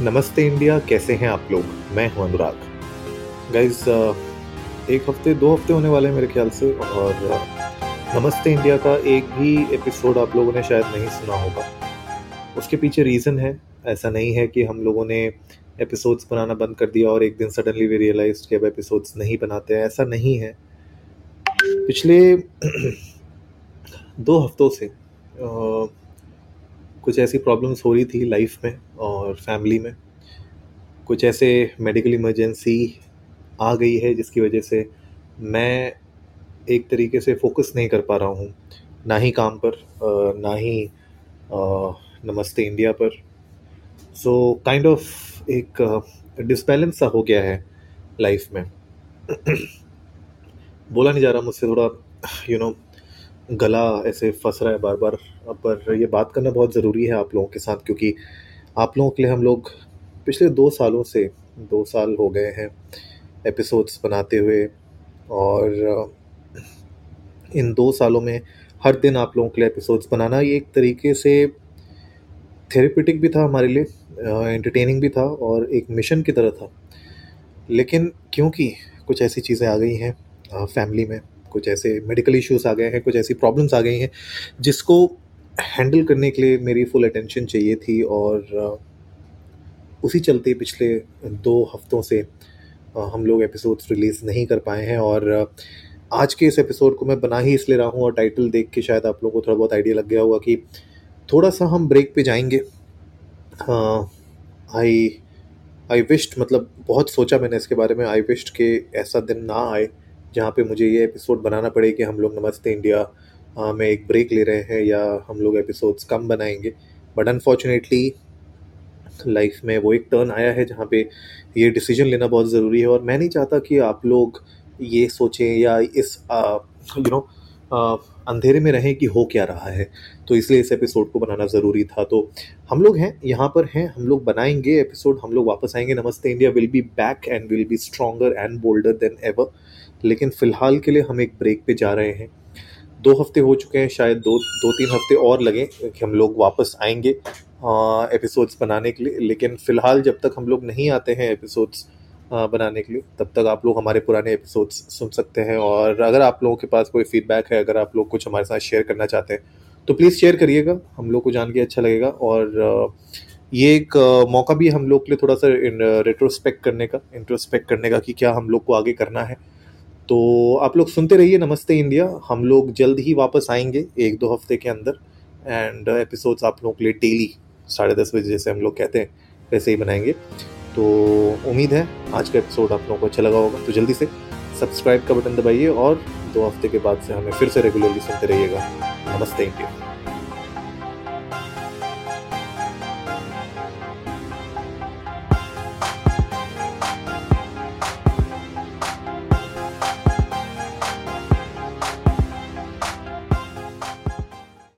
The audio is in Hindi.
नमस्ते इंडिया कैसे हैं आप लोग? मैं हूँ अनुराग। गाइस एक हफ़्ते दो हफ़्ते होने वाले हैं मेरे ख्याल से और नमस्ते इंडिया का एक भी एपिसोड आप लोगों ने शायद नहीं सुना होगा। उसके पीछे रीज़न है। ऐसा नहीं है कि हम लोगों ने एपिसोड्स बनाना बंद कर दिया और एक दिन सडनली वी रियलाइज़ कि अब एपिसोड्स नहीं बनाते हैं। ऐसा नहीं है। पिछले दो हफ्तों से आ, कुछ ऐसी प्रॉब्लम्स हो रही थी लाइफ में और फैमिली में। कुछ ऐसे मेडिकल इमरजेंसी आ गई है जिसकी वजह से मैं एक तरीके से फोकस नहीं कर पा रहा हूँ ना ही काम पर ना ही नमस्ते इंडिया पर। सो काइंड ऑफ़ एक डिसबैलेंस सा हो गया है लाइफ में। बोला नहीं जा रहा मुझसे थोड़ा यू you नो know, गला ऐसे फंस रहा है बार बार पर ये बात करना बहुत ज़रूरी है आप लोगों के साथ, क्योंकि आप लोगों के लिए हम लोग पिछले दो सालों से, दो साल हो गए हैं एपिसोड्स बनाते हुए, और इन दो सालों में हर दिन आप लोगों के लिए एपिसोड्स बनाना ये एक तरीके से थेरेपिटिक भी था हमारे लिए एंटरटेनिंग भी था और एक मिशन की तरह था। लेकिन क्योंकि कुछ ऐसी चीज़ें आ गई हैं फैमिली में कुछ ऐसे मेडिकल इश्यूज़ आ गए हैं, कुछ ऐसी प्रॉब्लम्स आ गई हैं, जिसको हैंडल करने के लिए मेरी फुल अटेंशन चाहिए थी और उसी चलते पिछले दो हफ्तों से हम लोग एपिसोड्स रिलीज़ नहीं कर पाए हैं और आज के इस एपिसोड को मैं बना ही इसलिए रहा हूँ और टाइटल देख के शायद आप लोगों को थोड़ा बहुत आइडिया लग गया होगा कि थोड़ा सा हम ब्रेक पे जाएँगे। आई आई विश्ड मतलब बहुत सोचा मैंने इसके बारे में आई विश्ड के ऐसा दिन ना आए। जहाँ पे मुझे ये एपिसोड बनाना पड़े कि हम लोग नमस्ते इंडिया में एक ब्रेक ले रहे हैं या हम लोग एपिसोड्स कम बनाएँगे। बट अनफॉर्चुनेटली लाइफ में वो एक टर्न आया है जहाँ पे ये डिसीज़न लेना बहुत ज़रूरी है। और मैं नहीं चाहता कि आप लोग ये सोचें या इस यू नो अंधेरे में रहें कि हो क्या रहा है। तो इसलिए इस एपिसोड को बनाना ज़रूरी था। तो हम लोग हैं, यहाँ पर हैं, हम लोग बनाएँगे एपिसोड हम लोग वापस आएँगे। Namaste India will be back and will be stronger and bolder than ever लेकिन फ़िलहाल के लिए हम एक ब्रेक पे जा रहे हैं। दो हफ़्ते हो चुके हैं, शायद दो दो तीन हफ़्ते और लगें कि हम लोग वापस आएँगे एपिसोड्स बनाने के लिए। लेकिन फ़िलहाल जब तक हम लोग नहीं आते हैं एपिसोड्स बनाने के लिए, तब तक आप लोग हमारे पुराने एपिसोड्स सुन सकते हैं। और अगर आप लोगों के पास कोई फीडबैक है, अगर आप लोग कुछ हमारे साथ शेयर करना चाहते हैं तो प्लीज़ शेयर करिएगा। हम लोग को जान के अच्छा लगेगा। और ये एक मौका भी हम लोग के लिए थोड़ा सा रेट्रोस्पेक्ट करने का इंट्रोस्पेक्ट करने का कि क्या हम लोग को आगे करना है। तो आप लोग सुनते रहिए नमस्ते इंडिया। हम लोग जल्द ही वापस आएँगे एक दो हफ़्ते के अंदर। एंड एपिसोड्स आप लोगों के लिए डेली साढ़े दस बजे जैसे हम लोग कहते हैं, वैसे ही बनाएँगे। तो उम्मीद है आज का एपिसोड आप लोगों को अच्छा लगा होगा। तो जल्दी से सब्सक्राइब का बटन दबाइए और दो हफ़्ते के बाद से हमें फिर से रेगुलरली सुनते रहिएगा। नमस्ते इंडिया।